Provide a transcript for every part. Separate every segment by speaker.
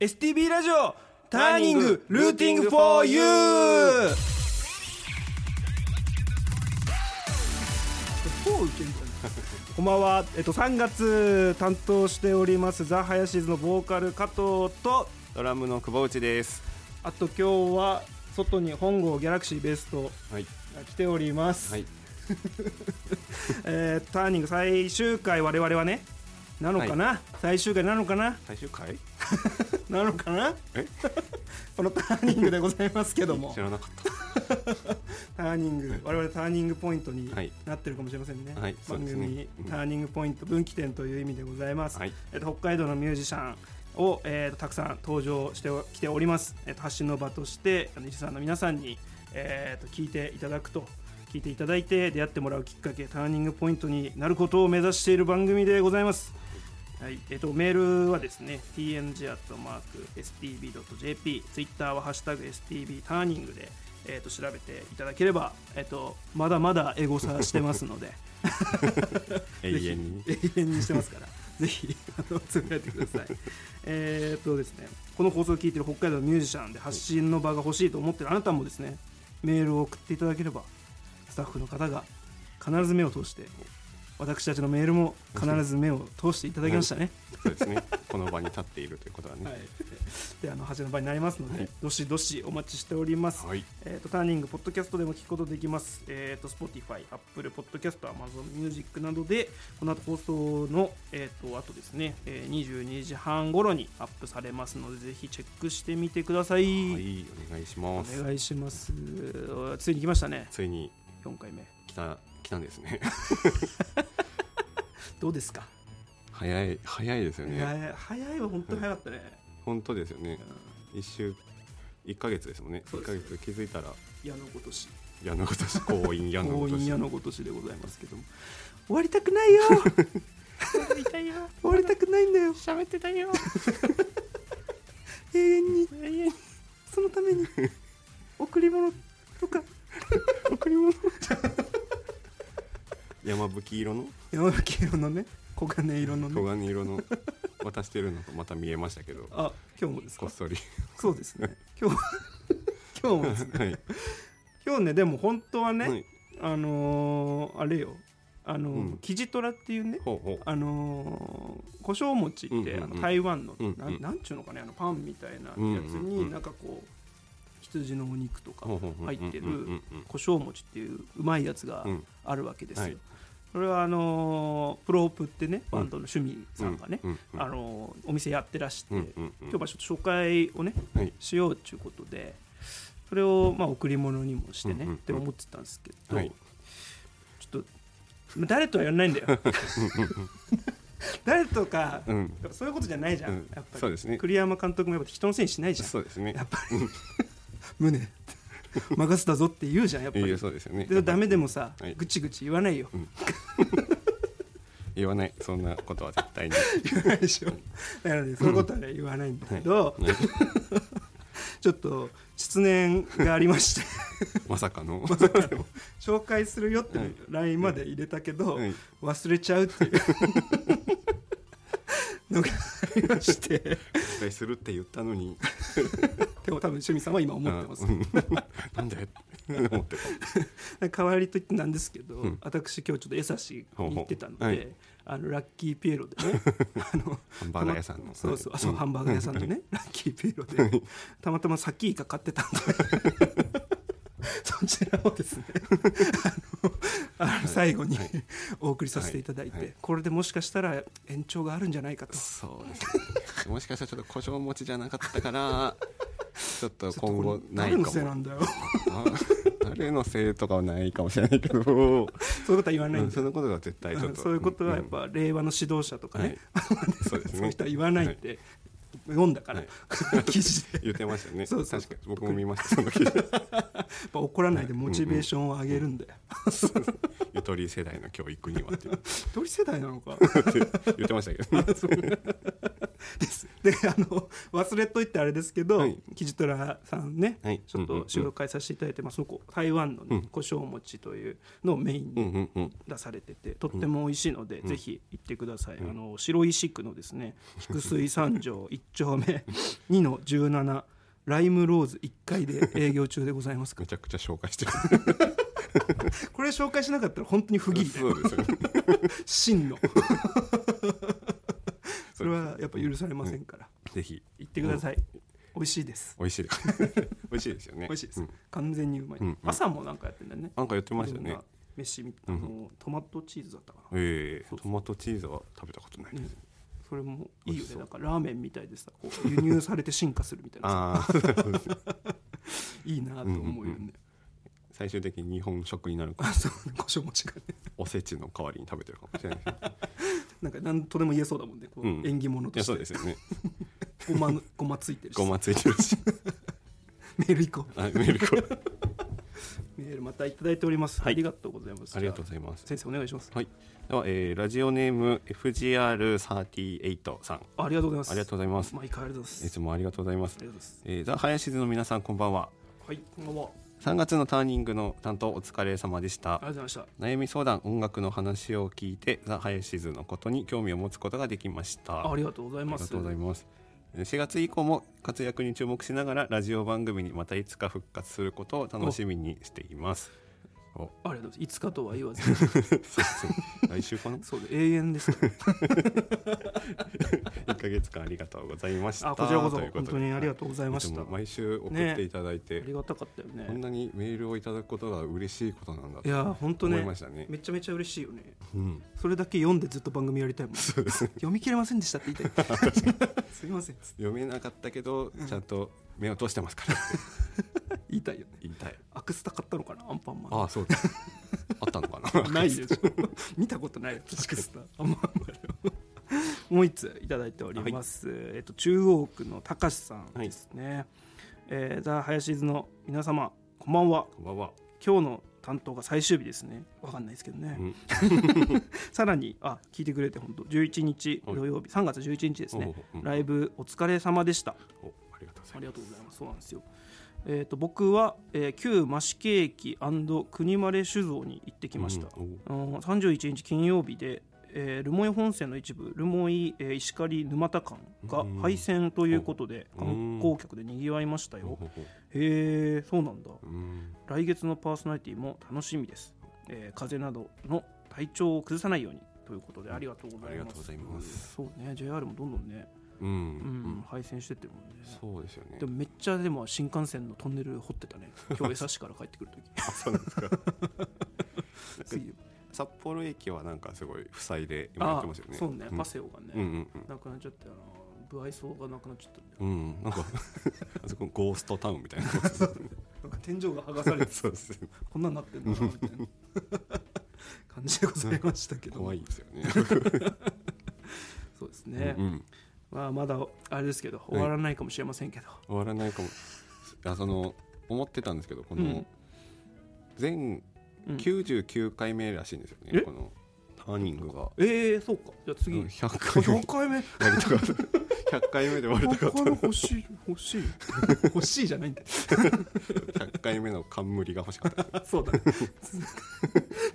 Speaker 1: STB ラジオターニングルーティングフォーユーこんばんは、えっと、3月担当しておりますザ・ハヤシーズのボーカル加藤と
Speaker 2: ドラムの久保内です。
Speaker 1: あと今日は外に本郷ギャラクシーベスト
Speaker 2: はい。
Speaker 1: が来ております、
Speaker 2: はい。
Speaker 1: えーターニング最終回我々はねなのかな、最終回なのかな？
Speaker 2: 最終回？
Speaker 1: なのかな？
Speaker 2: え？
Speaker 1: このターニングでございますけども。
Speaker 2: 知らなかっ
Speaker 1: ターニング我々ターニングポイントに
Speaker 2: はい。
Speaker 1: なってるかもしれませんね、
Speaker 2: はい
Speaker 1: 番
Speaker 2: ですね。
Speaker 1: 組、
Speaker 2: うん。
Speaker 1: ターニングポイント分岐点という意味でございます、
Speaker 2: た。はい。
Speaker 1: えっと、北海道のミュージシャンを、えーとたくさん登場しておきております、えっと、発信の場としてあのリスナーの皆さんに、えーと聞いていただくと。聞いていただいて出会ってもらうきっかけターニングポイントになることを目指している番組でございますはい。えっと、メールはですね tng.stb.jp ツイッターは「ハッシュタグ #stb ターニングで」えっと調べていただければ、えっと、まだまだエゴサしてますので。
Speaker 2: 永遠に。
Speaker 1: 永遠にしてますから。ぜひあのつぶやいてください。えーっとですねこの放送を聞いている北海道のミュージシャンで発信の場が欲しいと思っているあなたもですねメールを送っていただければスタッフの方が必ず目を通して私たちのメールも必ず目を通していただきましたね、
Speaker 2: そうですね。この場に立っているということはね。
Speaker 1: はい、であの恥の場になりますので、
Speaker 2: はい
Speaker 1: どしどしお待ちしております、
Speaker 2: はい。
Speaker 1: えー、とターニングポッドキャストでも聞くことできます。えー、と Spotify、Apple Podcast、Amazon Music などでこの後放送の、えー、とあとですね、えー、22時半頃にアップされますのでぜひチェックしてみてください。
Speaker 2: はい。お願いします。
Speaker 1: お願いします。ついに来ましたね。
Speaker 2: ついに
Speaker 1: 4回目。
Speaker 2: 来た来たんですね。
Speaker 1: どうですか？
Speaker 2: 早い早いですよね。
Speaker 1: いや早いは本当に早かったね。
Speaker 2: 本当ですよね。一週一ヶ月ですもんね。
Speaker 1: そうです
Speaker 2: 一ヶ月気づいたら
Speaker 1: 矢のごとし、
Speaker 2: 矢のごとし婚姻矢のごとし
Speaker 1: 強引矢。のごとしでございますけども、終わりたくないよ。
Speaker 2: 終わりたいよ。
Speaker 1: 終わりたくないんだよ。
Speaker 2: 喋ってたよ。
Speaker 1: 永遠にそのために贈り物とか
Speaker 2: 贈り物。山吹色の？
Speaker 1: 山吹色のね。黄金色の
Speaker 2: 黄
Speaker 1: ね
Speaker 2: 金色の。渡してるのがまた見えましたけど。
Speaker 1: あ今日もですか？
Speaker 2: こっそり。
Speaker 1: そうですね。今日 今日もですね。
Speaker 2: はい。
Speaker 1: 今日ねでも本当はね、
Speaker 2: はい。
Speaker 1: あのーあれよ。あのー
Speaker 2: うん。
Speaker 1: キジトラっていうね
Speaker 2: ほうほう。
Speaker 1: あのー胡椒餅って、
Speaker 2: うんうんうん。
Speaker 1: あの台湾の、
Speaker 2: うんうん。
Speaker 1: なんなんちゅうのかねあのパンみたいなやつ
Speaker 2: うんうんうん
Speaker 1: になんかこう羊のお肉とか入ってる胡椒餅っていううまいやつがあるわけですよ、
Speaker 2: はい
Speaker 1: それはあのプロープってねバンドの趣味さんがね、あのお店やってらして、
Speaker 2: うんうんうん
Speaker 1: 今日はちょっと紹介をねしようということでそれをまあ贈り物にもしてね、って思ってたんですけど、ちょっと誰とは言わないんだよ誰とか、そういうことじゃないじゃん、やっぱり栗山監督もやっぱ人のせいにしないじゃん
Speaker 2: そうですね
Speaker 1: やっぱり胸。任せたぞって言うじゃんやっぱり。
Speaker 2: いやそうですよね。
Speaker 1: でダメでもさ、
Speaker 2: はい。
Speaker 1: ぐちぐち言わないよ、
Speaker 2: 言わない。そんなことは絶対に。
Speaker 1: 言わないでしょ。だからねそういうことはね言わないんだけど、
Speaker 2: はい。
Speaker 1: ちょっと失念がありまして。
Speaker 2: まさかの。
Speaker 1: 紹介するよって
Speaker 2: はい。
Speaker 1: LINE まで入れたけど、
Speaker 2: はい。
Speaker 1: 忘れちゃうっていうのがありまして。
Speaker 2: 期待するって言ったのに。
Speaker 1: でも多分趣味さんは今思ってます、
Speaker 2: うん。なんで？思ってた。
Speaker 1: 代わりと言ってなんですけど、
Speaker 2: ん。
Speaker 1: 私今日ちょっと江差しに行ってたんで、
Speaker 2: はい。
Speaker 1: あのラッキーピエロでね あの
Speaker 2: ハンバーガー屋さんの。
Speaker 1: そうそう、
Speaker 2: はい
Speaker 1: そうハンバーガー屋さんのね、ラッキーピエロでたまたまサキイカ買ってたんで そちらをですねあの最後にお送りさせていただいて、
Speaker 2: はい。はい。
Speaker 1: これでもしかしたら延長があるんじゃないかと。
Speaker 2: そうですね。もしかしたらちょっと胡椒餅じゃなかったからちょっと今後ない
Speaker 1: 誰の
Speaker 2: かも
Speaker 1: せいなんだよ。
Speaker 2: あ 誰のせいとかはないかもしれないけど。
Speaker 1: そういうことは言わないん
Speaker 2: そのことは絶対ちょっと。
Speaker 1: そういうことはやっぱ令和の指導者とか
Speaker 2: はい。
Speaker 1: ね、
Speaker 2: そうですね。
Speaker 1: そういう人は言わないって読んだから、記事で。
Speaker 2: 言ってましたよね。
Speaker 1: そうそう
Speaker 2: 確かに。僕も見ましたその記事。
Speaker 1: やっぱ怒らないでモチベーションを上げるんだよ、
Speaker 2: ゆとり世代の教育にはって
Speaker 1: 一人 世代なのか。
Speaker 2: 言ってましたけどね。
Speaker 1: ですであの忘れといてあれですけど、
Speaker 2: はい。
Speaker 1: キジトラさんね、
Speaker 2: はい。
Speaker 1: ちょっと紹介させていただいて、まあ、その子台湾の、ね胡椒餅というのをメインに
Speaker 2: うんうんうん
Speaker 1: 出されてて、とっても美味しいので、ぜひ行ってください、あの白石区のですね菊水三条1丁目 2の17ライムローズ1階で営業中でございますか。
Speaker 2: めちゃくちゃ紹介してる。
Speaker 1: これ紹介しなかったら本当に不義理
Speaker 2: そうですよね。
Speaker 1: 真のそれはやっぱ許されませんから、
Speaker 2: ぜひ。
Speaker 1: 行ってください、美味しいです。
Speaker 2: 美味しい。で す美味しいですよね。
Speaker 1: 美味しいです、
Speaker 2: うん。
Speaker 1: 完全にうまい、
Speaker 2: うんうん。
Speaker 1: 朝もなんかやってんだよね。
Speaker 2: なんかやってましたね。
Speaker 1: 飯みあの、トマトチーズだったかな。
Speaker 2: ええ。トマトチーズは食べたことないです。
Speaker 1: それもいいよね。なんかラーメンみたいでさこう輸入されて進化するみたいな。いいなと思うよね、
Speaker 2: うんうん。最終的に日本食になるか。
Speaker 1: あそう。胡椒餅がね。
Speaker 2: おせちの代わりに食べてるかもしれないですね
Speaker 1: なんか何とでも言えそうだもんね。こう、
Speaker 2: うん。
Speaker 1: 縁起物として。
Speaker 2: そうですよね。
Speaker 1: ごまのごまついてるし。
Speaker 2: ごまついてるし。
Speaker 1: メール行こう。
Speaker 2: あメールこ
Speaker 1: メールまたいただいております、
Speaker 2: はい。
Speaker 1: ありがとうございます。
Speaker 2: ありがとうございます。
Speaker 1: 先生お願いします。
Speaker 2: はい。では、えーラジオネーム FGR38 さん。
Speaker 1: ありがとうございます。
Speaker 2: ありがとうございます。
Speaker 1: 毎回ありがとうございます。
Speaker 2: いつもありがとうございます。
Speaker 1: ありがとうございます。
Speaker 2: えー、ザ・林津の皆さんこんばんは。
Speaker 1: はいこんばんは
Speaker 2: 3月のターニングの担当お疲れ様でした。
Speaker 1: ありがとうございました。
Speaker 2: 悩み相談音楽の話を聞いてザ・林津のことに興味を持つことができました。
Speaker 1: ありがとうございます。
Speaker 2: ありがとうございます。4月以降も活躍に注目しながらラジオ番組にまたいつか復活することを楽しみにしています。お
Speaker 1: ありがとうございます。いつかとは言わず。
Speaker 2: 来週かな？
Speaker 1: そうで永遠ですから。
Speaker 2: 1ヶ月間ありがとうございました。
Speaker 1: あこちらこそ。本当にありがとうございました。
Speaker 2: 毎週送っていただいて、
Speaker 1: ありがたかったよね。
Speaker 2: こんなにメールをいただくことが嬉しいことなんだ
Speaker 1: い
Speaker 2: と
Speaker 1: や本当ね。
Speaker 2: 思いましたね。
Speaker 1: めちゃめちゃ嬉しいよね。
Speaker 2: うん。
Speaker 1: それだけ読んでずっと番組やりたいもん読み切れませんでしたって言いたい。すいません。
Speaker 2: 読めなかったけどちゃんと目を通してますから。
Speaker 1: 言いたいよね。
Speaker 2: 言いたい。
Speaker 1: アクスタ買ったのかなアンパンマン。
Speaker 2: ああそうだ。あったのかな。
Speaker 1: ないでしょ見たことないよ。アクスタ。あんまもう一ついただいております、えっと中央区のたかしさんですね、えーザ・林津の皆様こんばんは。
Speaker 2: こんばんは、
Speaker 1: 今日の担当が最終日ですね。わかんないですけどね、
Speaker 2: うん、
Speaker 1: さらにあ聞いてくれて本当11日
Speaker 2: はい。
Speaker 1: 土曜日3月11日ですね。ライブお疲れ様でした。
Speaker 2: おありがとうござい
Speaker 1: ます。そうなんですよ。えー、と僕は、えー旧増毛駅国丸酒造に行ってきました、
Speaker 2: うん
Speaker 1: あの31日金曜日で、えールモイ本線の一部ルモイ、えー石狩沼田間が
Speaker 2: うん
Speaker 1: 廃線ということで
Speaker 2: うん
Speaker 1: 観光客でにぎわいましたよ。
Speaker 2: おほほほ
Speaker 1: へえそうなんだ。
Speaker 2: うん。
Speaker 1: 来月のパーソナリティも楽しみです、えー風邪などの体調を崩さないようにということでありがとうございます。
Speaker 2: ありがとうございます。
Speaker 1: そうね JR もどんどんね、
Speaker 2: うん、
Speaker 1: う
Speaker 2: うん。
Speaker 1: ん、廃線してってるもん。ね
Speaker 2: そうですよね。
Speaker 1: でもめっちゃでも新幹線のトンネル掘ってたね。今日江差しから帰ってくるとき
Speaker 2: あそうなんですか。
Speaker 1: 次
Speaker 2: 札幌駅はなんかすごい塞いで今やっ
Speaker 1: あ
Speaker 2: てますよね。
Speaker 1: そうね、
Speaker 2: ん。
Speaker 1: パセオがね、
Speaker 2: うんうん
Speaker 1: なくなっちゃってあの不愛想がなくなっちゃったんだよ、
Speaker 2: うん。うんなんか あそこゴーストタウンみたいな。
Speaker 1: なんか天井が剥がされて
Speaker 2: そうですね。
Speaker 1: こんなんなってんだなみたいな。感じでございましたけど。
Speaker 2: 怖いですよね。
Speaker 1: そうですね、
Speaker 2: うんうん
Speaker 1: まあまだあれですけど終わらないかもしれませんけど、
Speaker 2: 終わらないかも。あその思ってたんですけどこ
Speaker 1: うん。
Speaker 2: の全
Speaker 1: うん。
Speaker 2: 99回目らしいんですよね、
Speaker 1: え？
Speaker 2: このターニングが。
Speaker 1: ええそうか。じゃあ次、
Speaker 2: 100回目。
Speaker 1: 100回目？
Speaker 2: やりたかった。100回目で終わりたか
Speaker 1: 100
Speaker 2: った。
Speaker 1: 欲しい欲しい。欲しいじゃないんだよ。
Speaker 2: 100回目の冠が欲しかった。
Speaker 1: そうだね。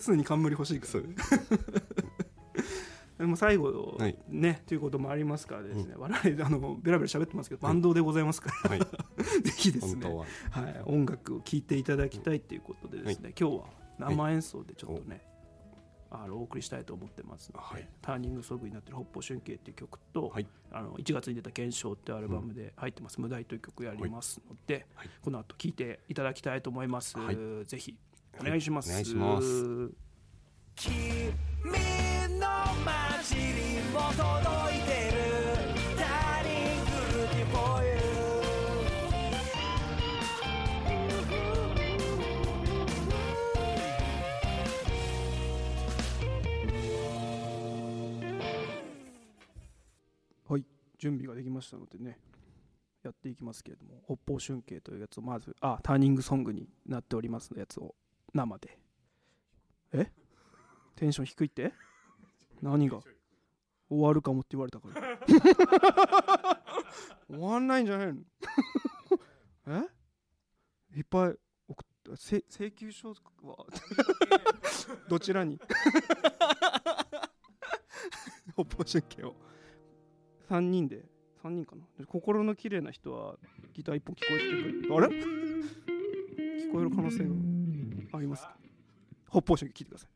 Speaker 1: 常 に冠欲しいから。
Speaker 2: そう
Speaker 1: でも最後、
Speaker 2: はい。
Speaker 1: ねということもありますからですね、我々あのベラベラ喋ってますけどバンドでございますから、
Speaker 2: はい。
Speaker 1: ぜひですね。
Speaker 2: は。
Speaker 1: はい、音楽を聴いていただきたいということでですね、今日は生演奏でちょっとね、あのお送りしたいと思ってますので、
Speaker 2: はい。
Speaker 1: ターニングソングになってる「北方春景」っていう曲と、
Speaker 2: はい。
Speaker 1: あの1月に出た「検証」っていうアルバムで入ってます「無題」という曲やりますので、
Speaker 2: はい。
Speaker 1: この後聴いていただきたいと思います、
Speaker 2: はい。
Speaker 1: ぜひお願いします、
Speaker 2: お願いします
Speaker 3: 君の街にも届いてるターニングルティン for you
Speaker 1: はい準備ができましたのでねやっていきますけれども北方春景というやつをまずあターニングソングになっておりますのやつを生で。え？テンション低いって？何が？終わるかもって言われたから。終わんないんじゃないの？え？いっぱい送ったせ請求書は？どちらに？北方神経を。3人で？3人かな？心の綺麗な人はギター1本聞こえてくる。あれ？聞こえる可能性があります北方神経聞いてください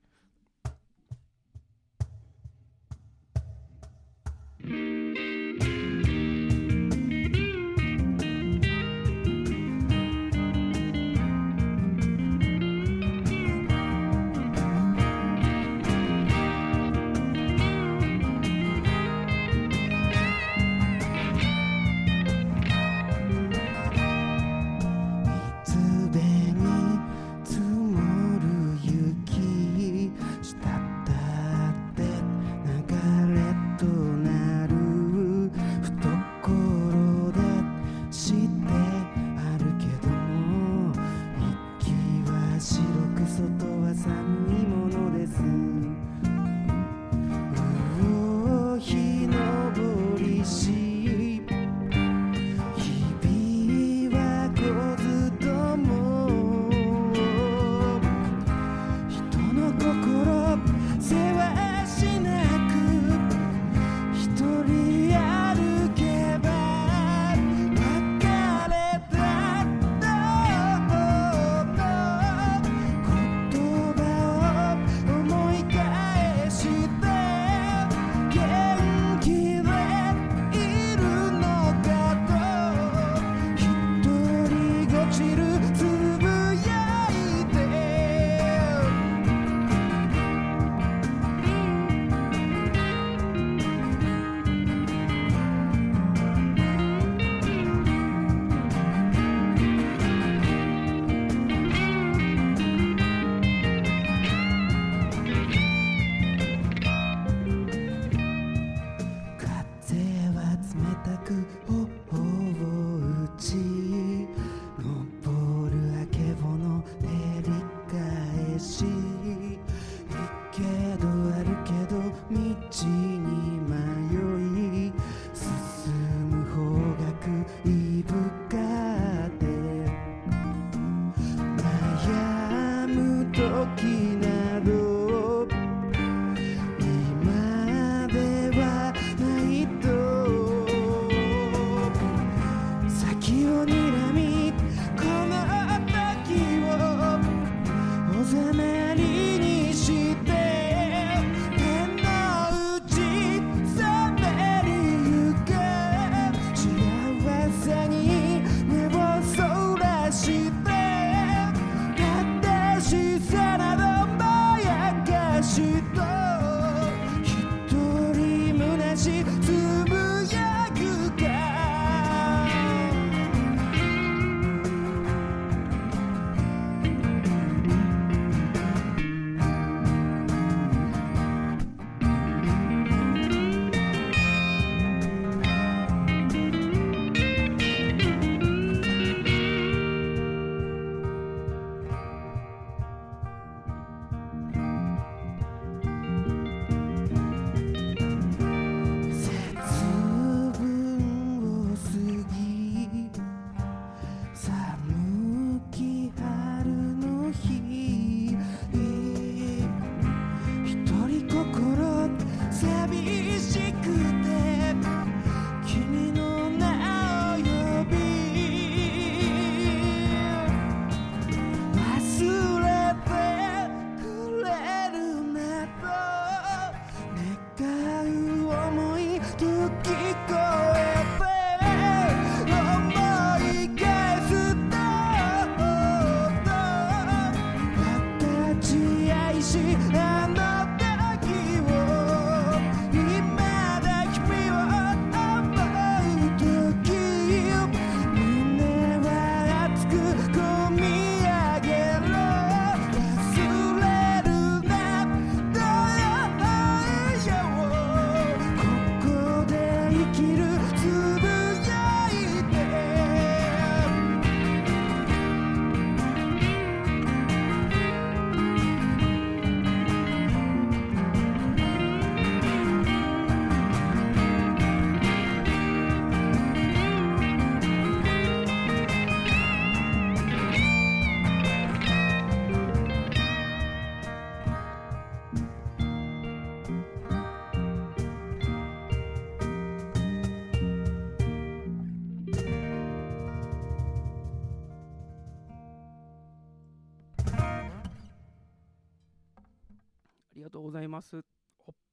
Speaker 1: He.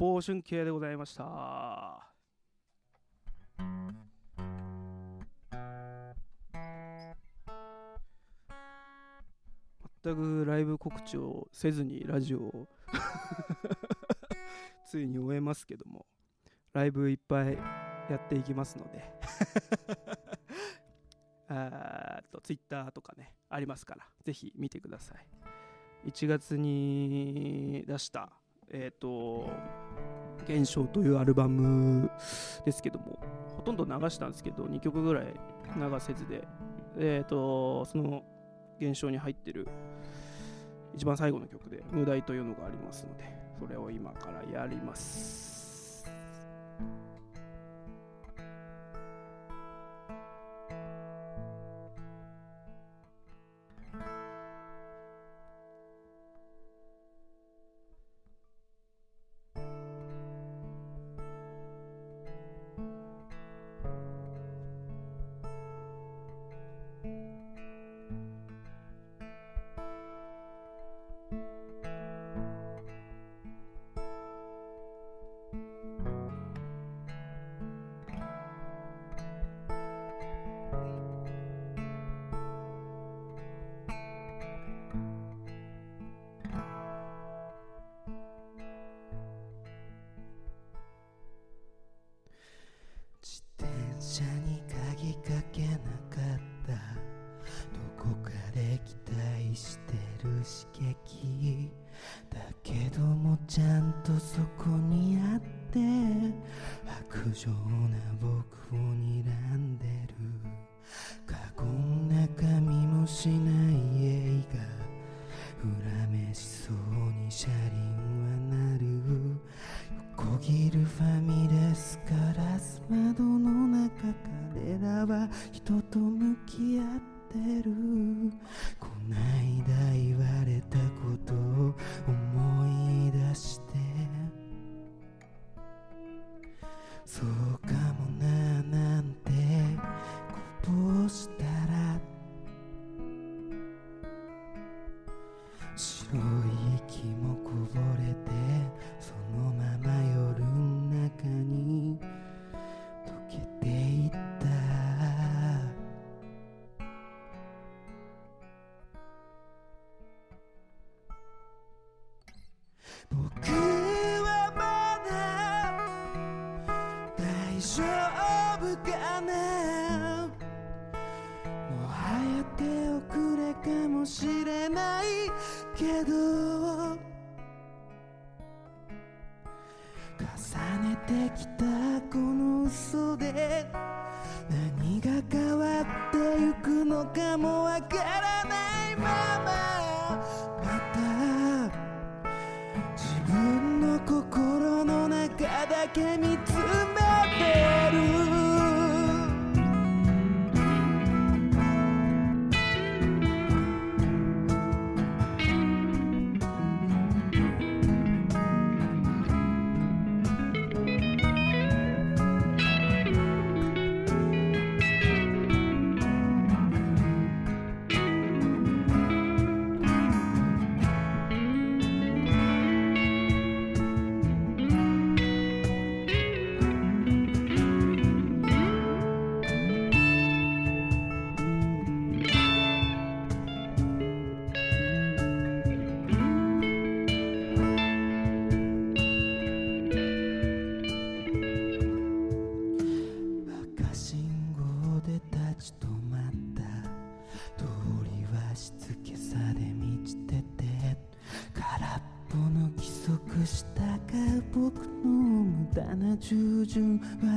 Speaker 1: 方春景でございました。全くライブ告知をせずにラジオを ついに終えますけどもライブいっぱいやっていきますので。あーっとツイッターとかねありますからぜひ見てください。1月に出したえっ、と「現象」というアルバムですけどもほとんど流したんですけど2曲ぐらい流せずでえっ、とその現象に入ってる一番最後の曲で「無題」というのがありますのでそれを今からやります。
Speaker 3: とそこにあって白状な僕重ねてきたこの嘘で何が変わってゆくのかもわからないまま。また自分の心の中だけ見つめてる。無駄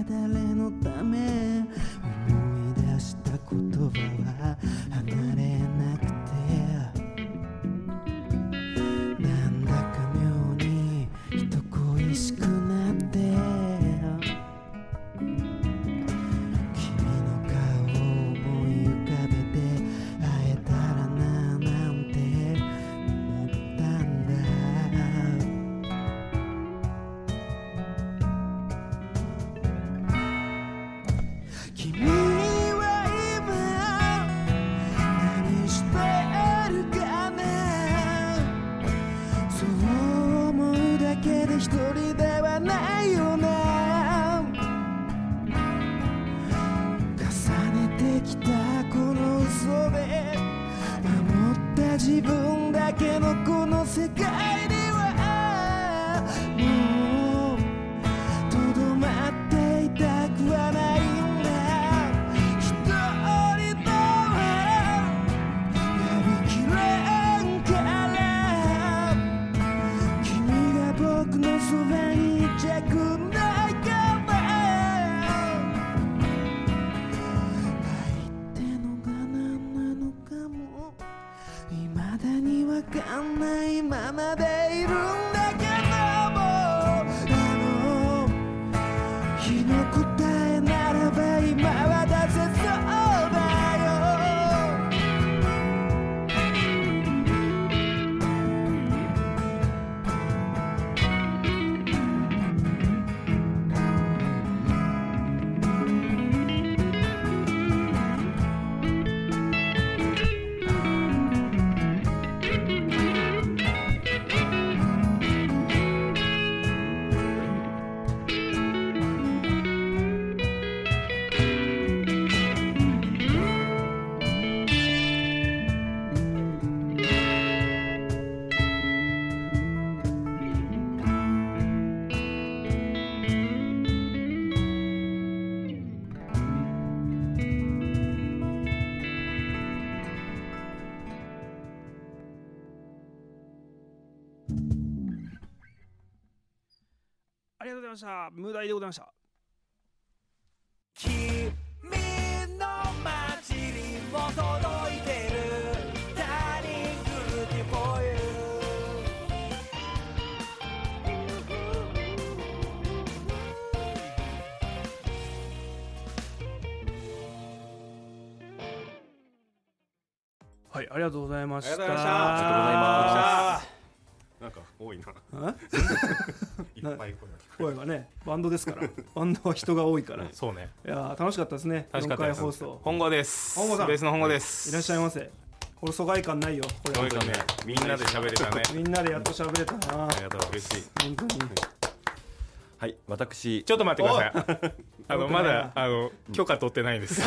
Speaker 3: 未だにわかんないままで
Speaker 1: ました。無題でございました。
Speaker 3: 君の街にも届いてる。Turning Good for You
Speaker 1: はいありがとうございました。
Speaker 2: ありがとうございました。
Speaker 1: ありがとうございま
Speaker 2: なんか多いな。
Speaker 1: え？
Speaker 2: いっぱい声が
Speaker 1: 声がねバンドですから。バンドは人が多いから。い
Speaker 4: そうね。
Speaker 1: やー楽しかったですね。4
Speaker 4: 楽しかったです。
Speaker 1: 回放送。
Speaker 4: 本郷です。
Speaker 1: 本郷さん。
Speaker 4: ベースの本郷です。
Speaker 1: いらっしゃいませ。これ疎外感ないよ。これ
Speaker 4: ねみんなで喋れたね。
Speaker 1: みんなでやっと喋れたな。
Speaker 4: ありがとう。嬉しい。
Speaker 1: 本当に。
Speaker 5: はい、私、
Speaker 4: ちょっと待ってください。あのまだあの許可取ってないんです。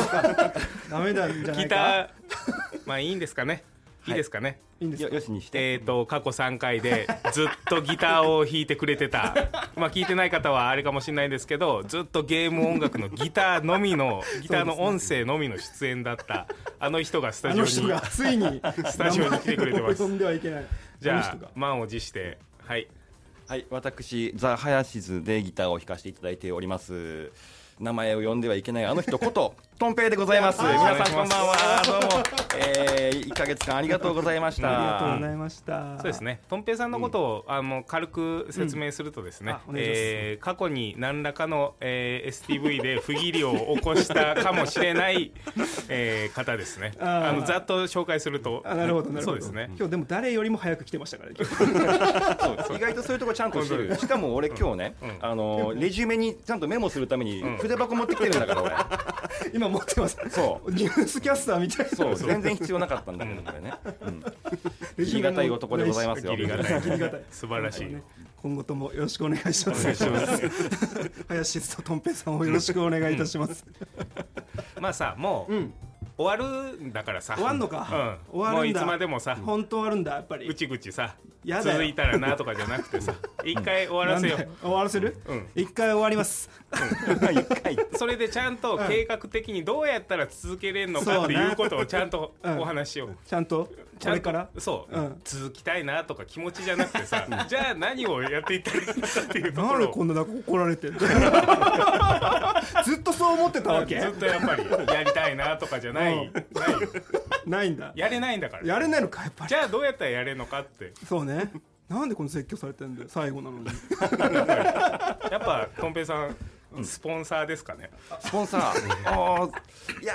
Speaker 1: ダメなんじゃな
Speaker 4: ギタ
Speaker 1: いか？
Speaker 4: ーまあいいんですかねい。いですかね？
Speaker 5: よ
Speaker 1: いいんですか？
Speaker 5: よしにして、
Speaker 4: えー、と過去3回でずっとギターを弾いてくれてた。まあ聞いてない方はあれかもしれないですけどずっとゲーム音楽のギターのみのギターの音声のみの出演だったあの人がスタジオに
Speaker 1: あの人がついに
Speaker 4: スタジオに来てくれてます。
Speaker 1: 名前を呼んではいけない。
Speaker 4: じゃあ満を持してはい。
Speaker 5: はい、私、ザ・ハヤシズでギターを弾かせていただいております。名前を呼んではいけないあの人こと、トンペイでございます。
Speaker 1: はい。
Speaker 5: 皆さんこんばんは。どうも、えー、1ヶ月間ありがとうございまし
Speaker 1: ありがとう
Speaker 5: た
Speaker 1: ご。ざいました。
Speaker 4: そうですね、とんぺいさんのことを、あの軽く説明するとですね、
Speaker 1: うん。
Speaker 4: えー過去に何らかの、えー STV で不義理を起こしたかもしれない、えー方ですね。
Speaker 1: あ
Speaker 4: のざっと紹介すると。
Speaker 1: あなるほどなるほど。
Speaker 4: そうですね。
Speaker 1: 今日でも誰よりも早く来てましたから今日
Speaker 5: そう意外とそういうところちゃんとしてる。しかも俺今日ね、
Speaker 4: うん。
Speaker 5: あのレジュメにちゃんとメモするために筆箱持ってきてるんだから俺。
Speaker 1: 今持ってます。
Speaker 5: そう。
Speaker 1: ニュースキャスターみたいな。
Speaker 5: そう、全然必要なかったんだけどこれね。うん。
Speaker 1: レジュメも
Speaker 5: 義理がたい男でございますよ。
Speaker 4: 義理がたい。
Speaker 1: 義理がたい。
Speaker 4: 素晴らしい、
Speaker 1: ね今後ともよろしくお願いします。
Speaker 4: お願いします。
Speaker 1: 林ととんぺいさんをよろしくお願いいたします。
Speaker 4: まあさもう、
Speaker 1: うん。
Speaker 4: 終わるんだからさ。
Speaker 1: 終わんのか。
Speaker 4: うん、
Speaker 1: 終わるんだ。
Speaker 4: もういつまでもさ。
Speaker 1: 本当あるんだやっぱり。
Speaker 4: ぐちぐちさ
Speaker 1: やだよ。
Speaker 4: 続いたらなとかじゃなくてさ一回終わらせよ
Speaker 1: なんで終わらせる？
Speaker 4: うん。
Speaker 1: 一回終わります。
Speaker 5: 一回。
Speaker 4: それでちゃんと計画的にどうやったら続けれるのかっていうことをちゃんと
Speaker 1: うん。
Speaker 4: お話しよう。
Speaker 1: ちゃんと？
Speaker 4: ちゃん
Speaker 1: ことれから？
Speaker 4: そう、
Speaker 1: うん。
Speaker 4: 続きたいなとか気持ちじゃなくてさ、じゃあ何をやっていったらいいのかっていうとこ
Speaker 1: なんで
Speaker 4: ろを
Speaker 1: こんな怒られてんの？ずっとそう思ってたわけ？
Speaker 4: ずっとやっぱりやりたいなとかじゃない、
Speaker 1: うん。
Speaker 4: ないよ
Speaker 1: ないんだ。
Speaker 4: やれないんだから。
Speaker 1: やれないのかやっぱり。
Speaker 4: じゃあどうやったらやれるのかって。
Speaker 1: そうね。なんでこの説教されてんだよ最後なのに。
Speaker 4: やっぱとんぺいさんスポンサーですかね、
Speaker 5: スポンサー。いや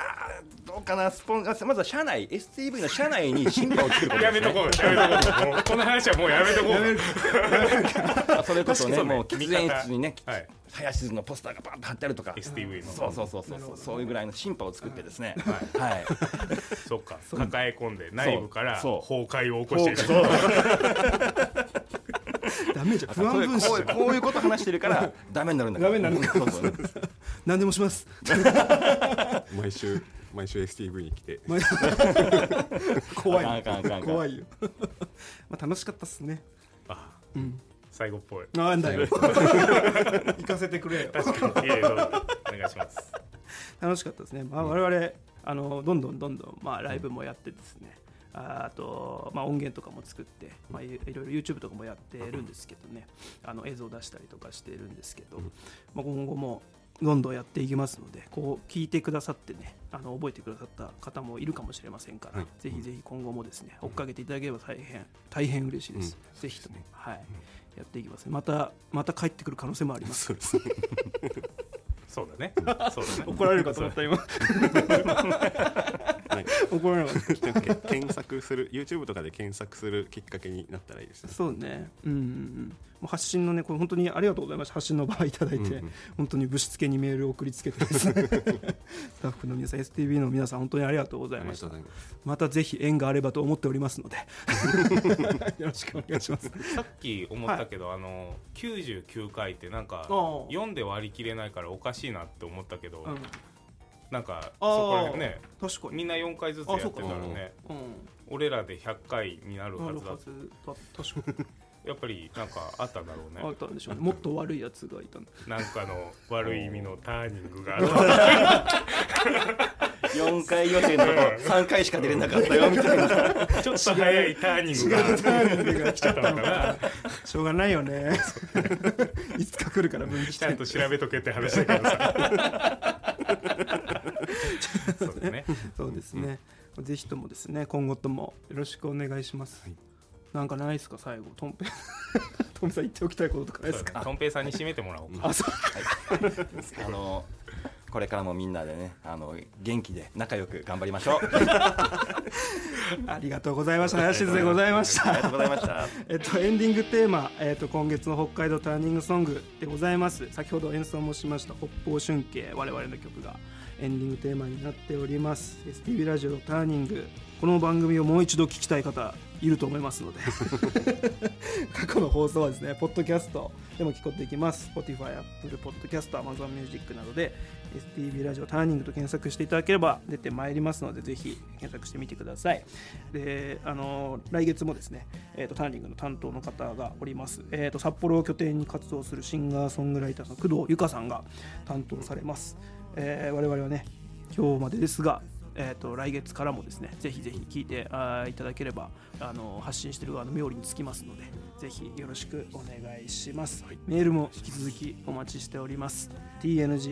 Speaker 5: ーどうかな。スポンあまずは社内 STV の社内に進化を作ることね。
Speaker 4: めとこうやめとこう。もうこの話はもうやめとこう。
Speaker 5: あそれこそねもう喫煙室にね、
Speaker 4: はい
Speaker 5: 林のポスターがバンと貼ってあるとか。
Speaker 4: STV の。
Speaker 5: そうそうそうそう。そうそういうぐらいの進化を作ってですね。
Speaker 4: はい。
Speaker 5: はい。
Speaker 4: そっか。抱え込んで内部から
Speaker 5: そう。
Speaker 4: 崩壊を起こしている
Speaker 1: ダメじゃん。不安分子。
Speaker 5: こういうこと話してるから ダメになるんだから。
Speaker 1: ダメになるんだ
Speaker 5: そうそう。
Speaker 1: 何でもします。
Speaker 2: 毎週毎週 STV に来て。
Speaker 1: ま怖い。怖いよ。まあ楽しかったっすね。
Speaker 4: あ。
Speaker 1: うん
Speaker 4: 最後っぽい。
Speaker 1: なんだよ。行かせてくれよ。
Speaker 4: 確かに。お願いします。
Speaker 1: 楽しかったですね、まあ、我々あのどんどんどんどん、まあ、ライブもやってですね、ああと、まあ、音源とかも作って、まあ、いいろいろ YouTube とかもやってるんですけどね。あの映像を出したりとかしてるんですけど、まあ、今後もどんどんやっていきますのでこう聞いてくださってねあの覚えてくださった方もいるかもしれませんから、
Speaker 2: はい。
Speaker 1: ぜひぜひ今後もですね追っかけていただければ大変大変嬉しいです、ぜひとも、はいやっていきますまたまた帰ってくる可能性もあります。
Speaker 2: そう
Speaker 4: だね。そうだね。
Speaker 1: 怒られるかと思った今。
Speaker 2: は い
Speaker 1: 怒られなかった
Speaker 2: なんか検索する YouTube とかで検索するきっかけになったらいいですね。
Speaker 1: そうね、うんうんうん、もう発信のね、これ本当にありがとうございました、発信の場いただいて、
Speaker 2: うんうん。
Speaker 1: 本当にぶしつけにメールを送りつけてですね、スタッフの皆さん、STV の皆さん、本当にありがとうございました。
Speaker 2: ます。
Speaker 1: またぜひ縁があればと思っておりますので、よろしくお願いします。
Speaker 4: さっき思ったけど、あの99回ってなんか読んで割り切れないからおかしいなって思ったけど、
Speaker 1: うん、
Speaker 4: なんかそ
Speaker 1: ああ
Speaker 4: こら辺ね。
Speaker 1: 確かに。
Speaker 4: みんな4回ずつやってたらね
Speaker 1: うん、
Speaker 4: 俺らで100回になるはずだ
Speaker 1: なるはずだ。確かに。
Speaker 4: やっぱりなんかあったんだろう
Speaker 1: あっ
Speaker 4: ね
Speaker 1: たんでしょうね。もっと悪いやつがいたんだ。
Speaker 4: なんかの悪い意味のターニングがあっ
Speaker 5: 4 回予定のとこ3回しか出れなかったよみたいな。
Speaker 4: た ちょっと早いターニングが。
Speaker 1: ターニングが来ちゃった
Speaker 4: のかな。
Speaker 1: しょうがないよね。いつか来るから分岐
Speaker 4: ちゃんと調べとけって話だけどさ そうだね。
Speaker 1: そうですね、ぜひともですね今後ともよろしくお願いします、
Speaker 2: はい。
Speaker 1: なんかないですか？最後。トンペ トンペさん言っておきたいこととかないですか
Speaker 4: とんぺいさんに締めてもらおうか。
Speaker 1: あそう。
Speaker 5: あのこれからもみんなでねあの元気で仲良く頑張りましょう。
Speaker 1: ありがとうございました。林でございました。
Speaker 5: ありがとうございました。
Speaker 1: えっとエンディングテーマ、えっと、今月の北海道ターニングソングでございます。先ほど演奏もしました北方春景我々の曲がエンディングテーマになっております。STV ラジオのターニングこの番組をもう一度聞きたい方いると思いますので。過去の放送はですねポッドキャストでも聞くことできます。Spotify、Apple Podcast、Amazon Music などで STB ラジオターニングと検索していただければ出てまいりますのでぜひ検索してみてください。であの来月もですね、えー、とターニングの担当の方がおります、えー、と札幌を拠点に活動するシンガーソングライターの工藤由香さんが担当されます、えー我々はね今日までですがえー、と来月からもですねぜひぜひ聞いてあーいただければあの発信している側の冥利につきますのでぜひよろしくお願いします、メールも引き続きお待ちしております。tng.stb.jp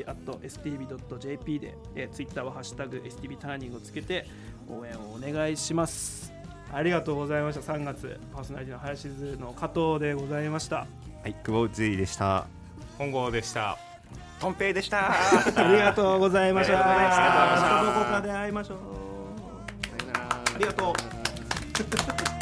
Speaker 1: で、えー、ツイッターは「ハッシュタグ #stb ターニング」をつけて応援をお願いします。ありがとうございました。3月パーソナリティの林津の加藤でございました。
Speaker 2: はい久保内でした。
Speaker 4: 本郷でした
Speaker 5: とんぺいでした。
Speaker 1: ありがとうございました。
Speaker 4: まし
Speaker 1: た。どこかで会いましょう。ありがとう